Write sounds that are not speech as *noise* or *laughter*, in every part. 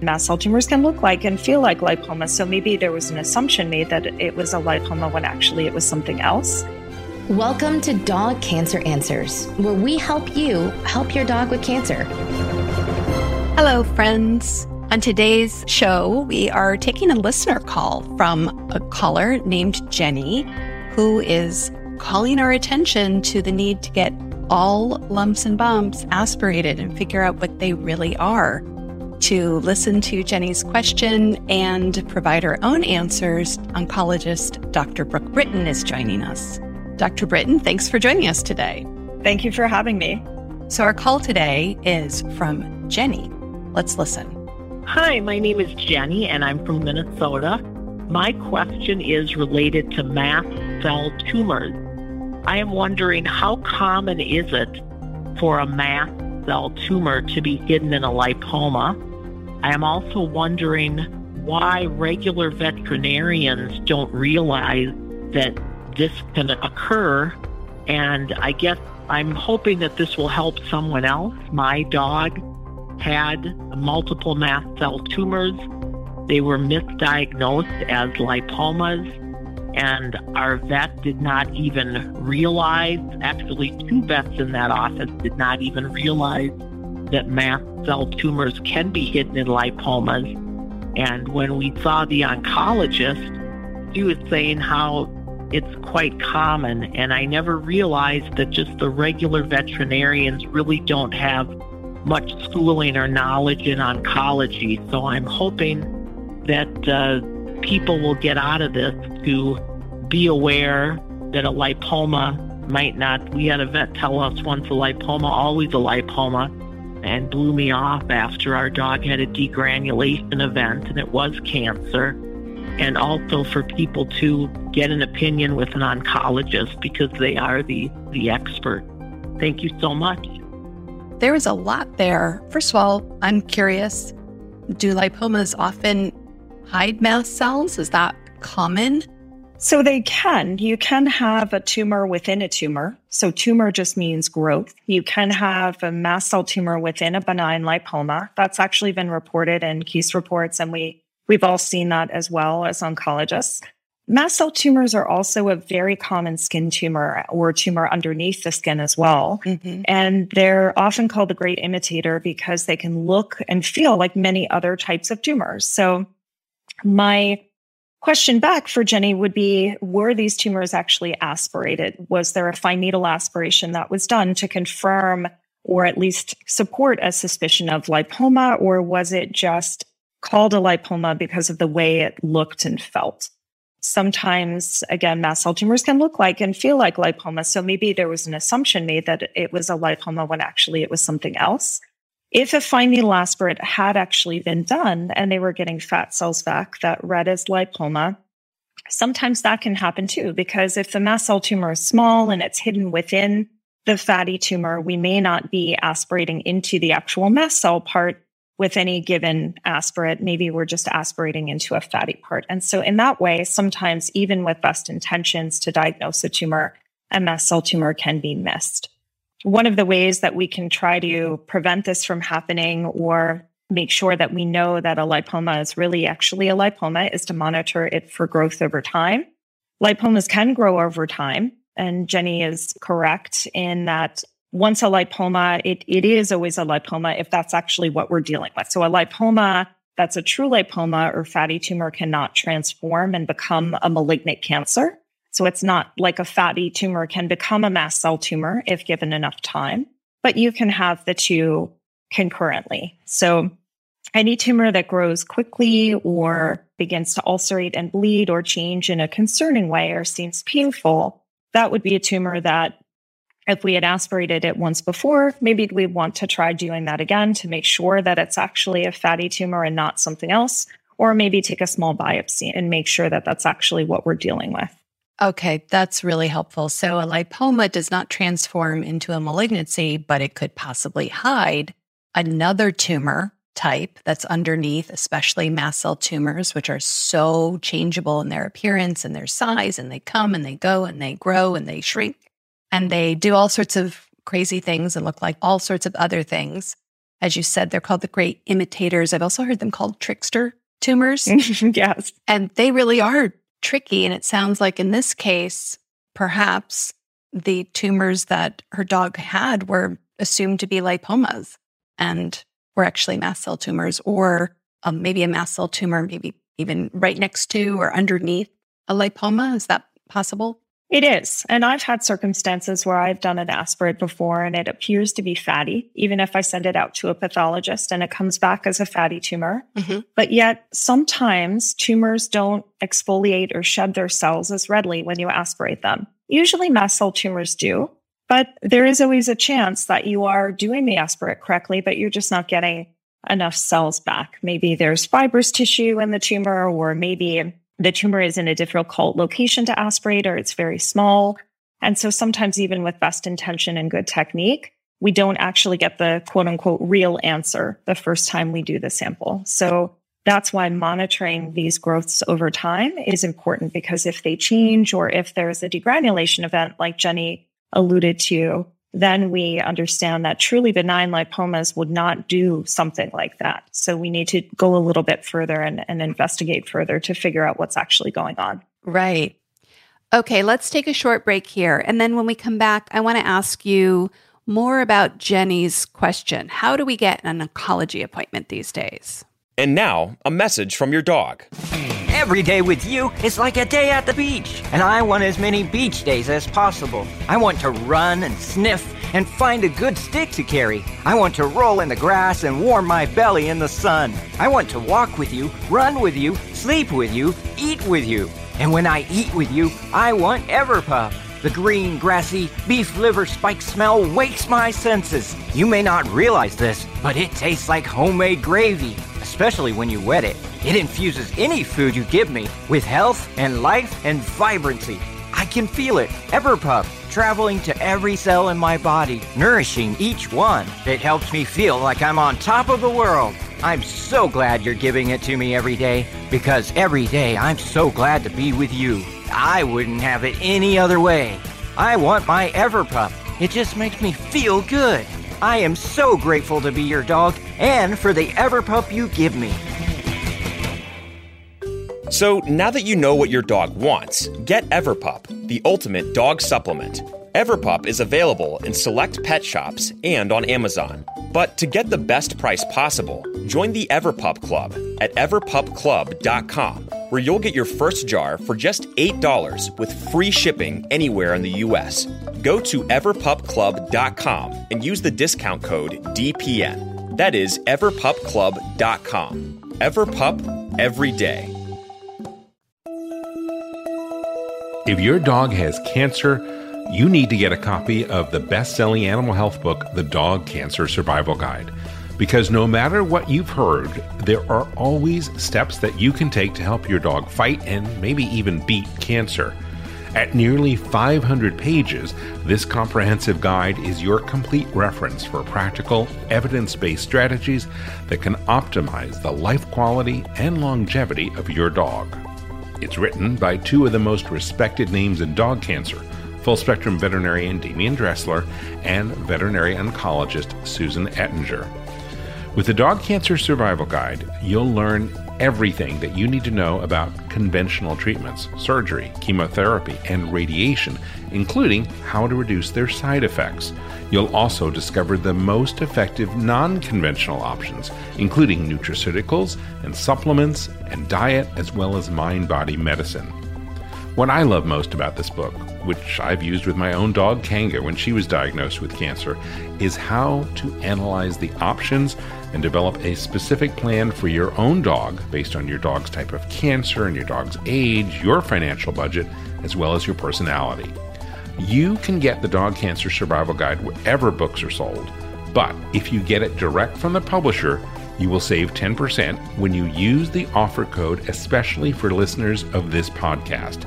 mast cell tumors can look like and feel like lipoma. So maybe there was an assumption made that it was a lipoma when actually it was something else. Welcome to Dog Cancer Answers, where we help you help your dog with cancer. Hello, friends. On today's show, we are taking a listener call from a caller named Jenny, who is calling our attention to the need to get all lumps and bumps aspirated and figure out what they really are. To listen to Jenny's question and provide her own answers, oncologist Dr. Brooke Britton is joining us. Dr. Britton, thanks for joining us today. Thank you for having me. So, our call today is from Jenny. Let's listen. Hi, my name is Jenny, and I'm from Minnesota. My question is related to mast cell tumors. I am wondering how common is it for a mast cell tumor to be hidden in a lipoma? I am also wondering why regular veterinarians don't realize that this can occur. And I guess I'm hoping that this will help someone else. My dog had multiple mast cell tumors. They were misdiagnosed as lipomas, and our vet did not even realize, actually, two vets in that office did not even realize that mast cell tumors can be hidden in lipomas. And when we saw the oncologist, he was saying how it's quite common. And I never realized that just the regular veterinarians really don't have much schooling or knowledge in oncology. So I'm hoping that uh, people will get out of this to be aware that a lipoma might not. We had a vet tell us once a lipoma, always a lipoma, and blew me off after our dog had a degranulation event and it was cancer. And also for people to get an opinion with an oncologist because they are the, the expert. Thank you so much. There is a lot there. First of all, I'm curious do lipomas often hide mast cells? Is that common? So they can. You can have a tumor within a tumor. So tumor just means growth. You can have a mast cell tumor within a benign lipoma. That's actually been reported in case reports, and we we've all seen that as well as oncologists. Mast cell tumors are also a very common skin tumor or tumor underneath the skin as well. Mm-hmm. And they're often called the great imitator because they can look and feel like many other types of tumors. So my question back for Jenny would be Were these tumors actually aspirated? Was there a fine needle aspiration that was done to confirm or at least support a suspicion of lipoma? Or was it just called a lipoma because of the way it looked and felt? sometimes again mast cell tumors can look like and feel like lipoma so maybe there was an assumption made that it was a lipoma when actually it was something else if a fine needle aspirate had actually been done and they were getting fat cells back that read as lipoma sometimes that can happen too because if the mast cell tumor is small and it's hidden within the fatty tumor we may not be aspirating into the actual mast cell part with any given aspirate, maybe we're just aspirating into a fatty part. And so in that way, sometimes even with best intentions to diagnose a tumor, a mast cell tumor can be missed. One of the ways that we can try to prevent this from happening or make sure that we know that a lipoma is really actually a lipoma is to monitor it for growth over time. Lipomas can grow over time. And Jenny is correct in that once a lipoma, it, it is always a lipoma if that's actually what we're dealing with. So a lipoma that's a true lipoma or fatty tumor cannot transform and become a malignant cancer. So it's not like a fatty tumor can become a mast cell tumor if given enough time, but you can have the two concurrently. So any tumor that grows quickly or begins to ulcerate and bleed or change in a concerning way or seems painful, that would be a tumor that if we had aspirated it once before, maybe we want to try doing that again to make sure that it's actually a fatty tumor and not something else, or maybe take a small biopsy and make sure that that's actually what we're dealing with. Okay, that's really helpful. So a lipoma does not transform into a malignancy, but it could possibly hide another tumor type that's underneath, especially mast cell tumors, which are so changeable in their appearance and their size, and they come and they go and they grow and they shrink and they do all sorts of crazy things and look like all sorts of other things. as you said, they're called the great imitators. I've also heard them called trickster tumors. *laughs* yes. And they really are tricky. And it sounds like in this case, perhaps the tumors that her dog had were assumed to be lipomas and were actually mast cell tumors, or um, maybe a mast cell tumor, maybe even right next to or underneath a lipoma. Is that possible? It is. And I've had circumstances where I've done an aspirate before and it appears to be fatty, even if I send it out to a pathologist and it comes back as a fatty tumor. Mm-hmm. But yet sometimes tumors don't exfoliate or shed their cells as readily when you aspirate them. Usually mast cell tumors do, but there is always a chance that you are doing the aspirate correctly, but you're just not getting enough cells back. Maybe there's fibrous tissue in the tumor, or maybe the tumor is in a difficult location to aspirate or it's very small. And so sometimes even with best intention and good technique, we don't actually get the quote unquote real answer the first time we do the sample. So that's why monitoring these growths over time is important because if they change or if there's a degranulation event like Jenny alluded to, then we understand that truly benign lipomas would not do something like that. So we need to go a little bit further and, and investigate further to figure out what's actually going on. Right. Okay, let's take a short break here. And then when we come back, I want to ask you more about Jenny's question How do we get an oncology appointment these days? And now, a message from your dog. Every day with you is like a day at the beach, and I want as many beach days as possible. I want to run and sniff and find a good stick to carry. I want to roll in the grass and warm my belly in the sun. I want to walk with you, run with you, sleep with you, eat with you. And when I eat with you, I want Everpup. The green, grassy, beef liver spike smell wakes my senses. You may not realize this, but it tastes like homemade gravy especially when you wet it. It infuses any food you give me with health and life and vibrancy. I can feel it, Everpup, traveling to every cell in my body, nourishing each one. It helps me feel like I'm on top of the world. I'm so glad you're giving it to me every day because every day I'm so glad to be with you. I wouldn't have it any other way. I want my Everpup. It just makes me feel good. I am so grateful to be your dog and for the Everpup you give me. So now that you know what your dog wants, get Everpup, the ultimate dog supplement. Everpup is available in select pet shops and on Amazon. But to get the best price possible, join the Everpup Club at everpupclub.com, where you'll get your first jar for just $8 with free shipping anywhere in the U.S. Go to everpupclub.com and use the discount code DPN. That is everpupclub.com. Everpup every day. If your dog has cancer, you need to get a copy of the best selling animal health book, The Dog Cancer Survival Guide. Because no matter what you've heard, there are always steps that you can take to help your dog fight and maybe even beat cancer. At nearly 500 pages, this comprehensive guide is your complete reference for practical, evidence based strategies that can optimize the life quality and longevity of your dog. It's written by two of the most respected names in dog cancer full spectrum veterinarian Demian Dressler and veterinary oncologist Susan Ettinger. With the Dog Cancer Survival Guide, you'll learn everything that you need to know about conventional treatments, surgery, chemotherapy, and radiation, including how to reduce their side effects. You'll also discover the most effective non conventional options, including nutraceuticals and supplements and diet, as well as mind body medicine. What I love most about this book, which I've used with my own dog Kanga when she was diagnosed with cancer, is how to analyze the options and develop a specific plan for your own dog based on your dog's type of cancer and your dog's age, your financial budget, as well as your personality. You can get the Dog Cancer Survival Guide wherever books are sold, but if you get it direct from the publisher, you will save 10% when you use the offer code, especially for listeners of this podcast.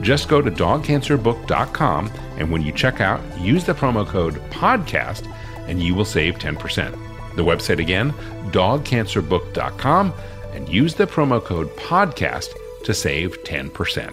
Just go to dogcancerbook.com and when you check out, use the promo code PODCAST and you will save 10%. The website again, dogcancerbook.com, and use the promo code PODCAST to save 10%.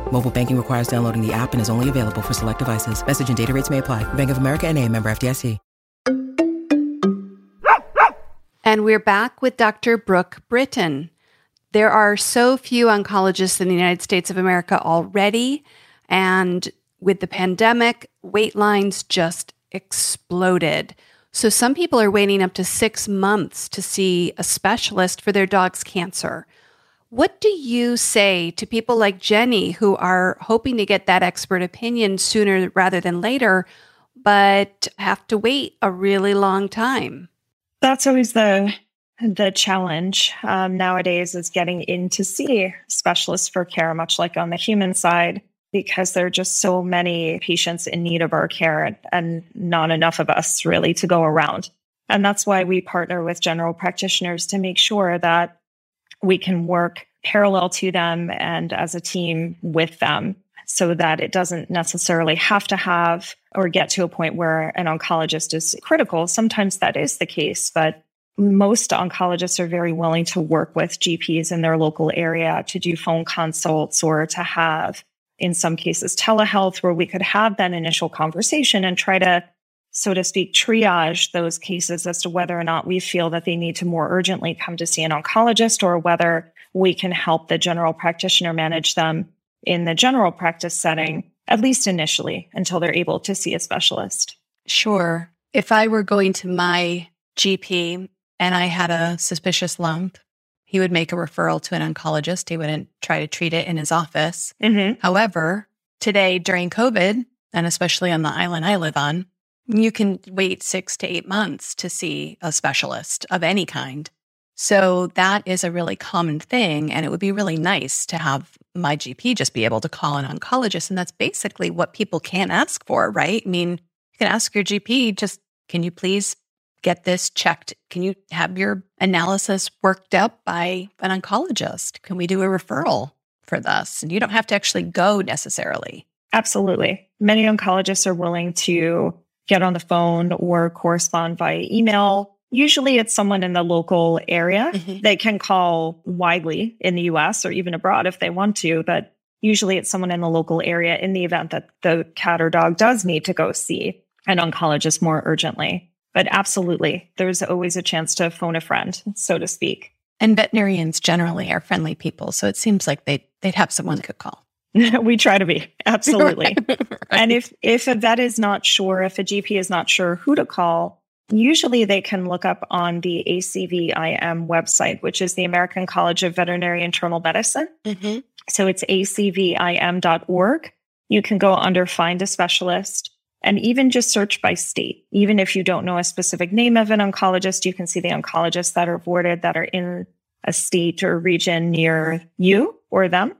Mobile banking requires downloading the app and is only available for select devices. Message and data rates may apply. Bank of America and a member FDIC. And we're back with Dr. Brooke Britton. There are so few oncologists in the United States of America already. And with the pandemic, wait lines just exploded. So some people are waiting up to six months to see a specialist for their dog's cancer. What do you say to people like Jenny who are hoping to get that expert opinion sooner rather than later, but have to wait a really long time? That's always the the challenge um, nowadays is getting in to see specialists for care, much like on the human side, because there are just so many patients in need of our care and, and not enough of us really to go around. And that's why we partner with general practitioners to make sure that we can work parallel to them and as a team with them so that it doesn't necessarily have to have or get to a point where an oncologist is critical. Sometimes that is the case, but most oncologists are very willing to work with GPs in their local area to do phone consults or to have, in some cases, telehealth where we could have that initial conversation and try to, so to speak, triage those cases as to whether or not we feel that they need to more urgently come to see an oncologist or whether we can help the general practitioner manage them in the general practice setting, at least initially, until they're able to see a specialist. Sure. If I were going to my GP and I had a suspicious lump, he would make a referral to an oncologist. He wouldn't try to treat it in his office. Mm-hmm. However, today during COVID, and especially on the island I live on, you can wait six to eight months to see a specialist of any kind. So that is a really common thing. And it would be really nice to have my GP just be able to call an oncologist. And that's basically what people can ask for, right? I mean, you can ask your GP, just can you please get this checked? Can you have your analysis worked up by an oncologist? Can we do a referral for this? And you don't have to actually go necessarily. Absolutely. Many oncologists are willing to get on the phone or correspond via email Usually it's someone in the local area. Mhm. They can call widely in the US or even abroad if they want to, but usually it's someone in the local area in the event that the cat or dog does need to go see an oncologist more urgently. But absolutely, there's always a chance to phone a friend, so to speak. And veterinarians generally are friendly people. So it seems like they'd, they'd have someone they could call. *laughs* we try to be. *laughs* Absolutely. Right. And if if a vet is not sure, if a GP is not sure who to call, usually they can look up on the ACVIM website, which is the American College of Veterinary Internal Medicine. Mm-hmm. So it's acvim.org. You can go under find a specialist and even just search by state. Even if you don't know a specific name of an oncologist, you can see the oncologists that are boarded that are in a state or region near you or them.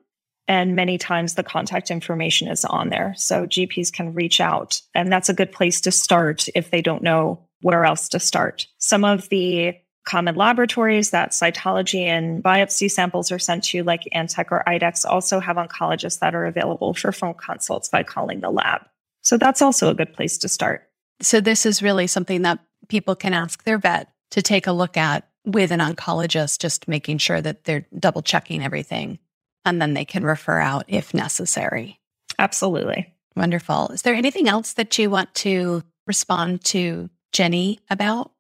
And many times the contact information is on there. So GPs can reach out. And that's a good place to start if they don't know where else to start. Some of the common laboratories that cytology and biopsy samples are sent to, like Antech or IDEXX, also have oncologists that are available for phone consults by calling the lab. So that's also a good place to start. So this is really something that people can ask their vet to take a look at with an oncologist, just making sure that they're double checking everything. And then they can refer out if necessary. Absolutely. Wonderful. Is there anything else that you want to respond to Jenny about?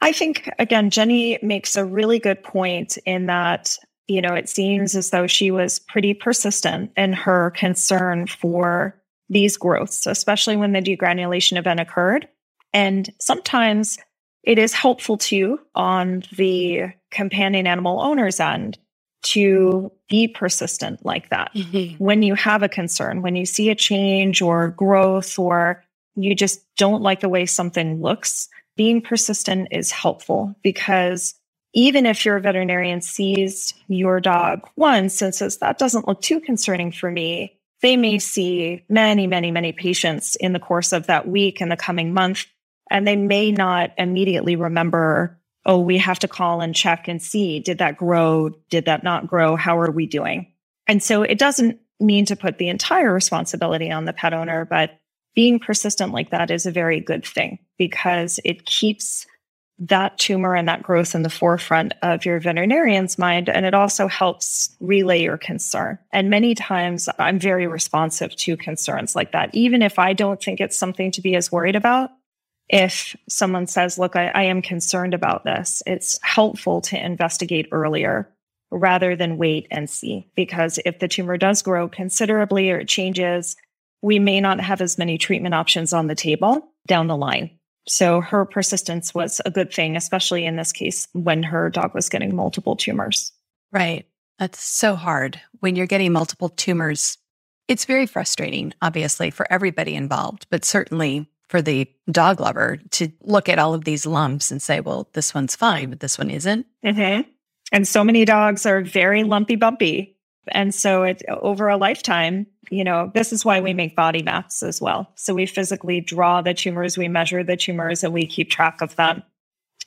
I think, again, Jenny makes a really good point in that, you know, it seems as though she was pretty persistent in her concern for these growths, especially when the degranulation event occurred. And sometimes it is helpful too on the companion animal owner's end to be persistent like that. Mm-hmm. When you have a concern, when you see a change or growth, or you just don't like the way something looks, being persistent is helpful because even if your veterinarian sees your dog once and says, that doesn't look too concerning for me, they may see many, many, many patients in the course of that week and the coming month, and they may not immediately remember, oh, we have to call and check and see, did that grow? Did that not grow? How are we doing? And so it doesn't mean to put the entire responsibility on the pet owner, but being persistent like that is a very good thing because it keeps that tumor and that growth in the forefront of your veterinarian's mind. And it also helps relay your concern. And many times I'm very responsive to concerns like that. Even if I don't think it's something to be as worried about, if someone says, look, I, I am concerned about this, it's helpful to investigate earlier rather than wait and see. Because if the tumor does grow considerably or it changes, we may not have as many treatment options on the table down the line. So her persistence was a good thing, especially in this case when her dog was getting multiple tumors. Right. That's so hard when you're getting multiple tumors. It's very frustrating, obviously, for everybody involved, but certainly for the dog lover to look at all of these lumps and say, well, this one's fine, but this one isn't. Mm-hmm. And so many dogs are very lumpy bumpy. And so it over a lifetime, you know, this is why we make body maps as well. So we physically draw the tumors, we measure the tumors, and we keep track of them.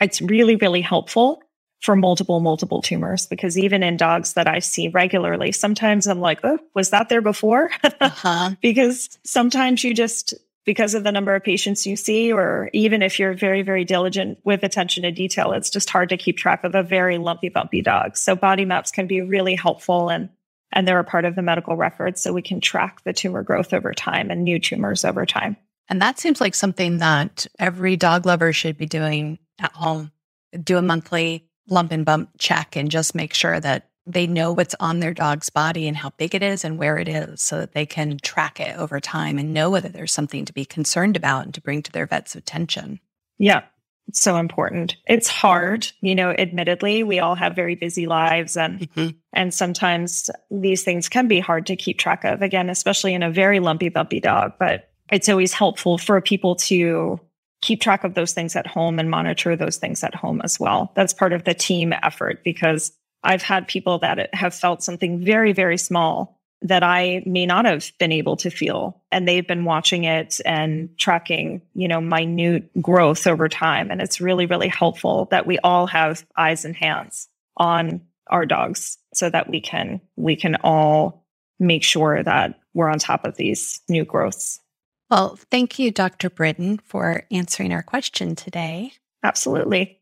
It's really, really helpful for multiple, multiple tumors because even in dogs that I see regularly, sometimes I'm like, oh, was that there before? *laughs* uh-huh. because sometimes you just, because of the number of patients you see, or even if you're very, very diligent with attention to detail, it's just hard to keep track of a very lumpy, bumpy dog. So body maps can be really helpful and and they're a part of the medical record. So we can track the tumor growth over time and new tumors over time. And that seems like something that every dog lover should be doing at home. Do a monthly lump and bump check and just make sure that they know what's on their dog's body and how big it is and where it is so that they can track it over time and know whether there's something to be concerned about and to bring to their vet's attention. Yeah, it's so important. It's hard, you know, admittedly, we all have very busy lives and mm-hmm. and sometimes these things can be hard to keep track of again, especially in a very lumpy bumpy dog, but it's always helpful for people to keep track of those things at home and monitor those things at home as well. That's part of the team effort because I've had people that have felt something very very small that I may not have been able to feel. And they've been watching it and tracking, you know, minute growth over time. And it's really, really helpful that we all have eyes and hands on our dogs so that we can, we can all make sure that we're on top of these new growths. Well, thank you, Dr. Britton, for answering our question today. Absolutely.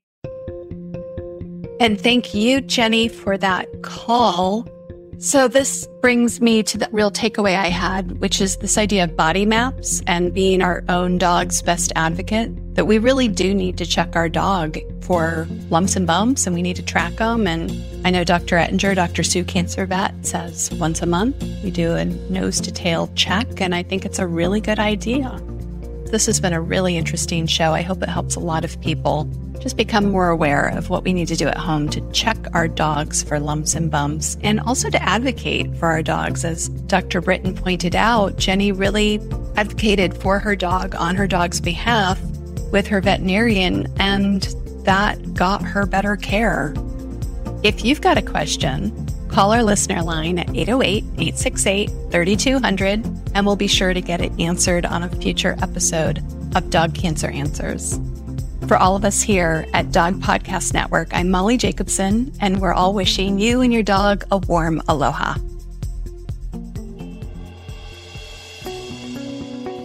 And thank you, Jenny, for that call so, this brings me to the real takeaway I had, which is this idea of body maps and being our own dog's best advocate. That we really do need to check our dog for lumps and bumps and we need to track them. And I know Dr. Ettinger, Dr. Sue Cancer Vet, says once a month we do a nose to tail check. And I think it's a really good idea. This has been a really interesting show. I hope it helps a lot of people just become more aware of what we need to do at home to check our dogs for lumps and bumps and also to advocate for our dogs. As Dr. Britton pointed out, Jenny really advocated for her dog on her dog's behalf with her veterinarian, and that got her better care. If you've got a question, call our listener line at 808 868 3200, and we'll be sure to get it answered on a future episode of Dog Cancer Answers. For all of us here at Dog Podcast Network, I'm Molly Jacobson, and we're all wishing you and your dog a warm aloha.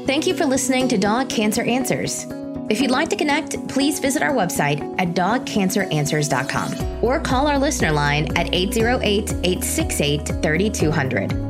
Thank you for listening to Dog Cancer Answers. If you'd like to connect, please visit our website at dogcanceranswers.com or call our listener line at 808 868 3200.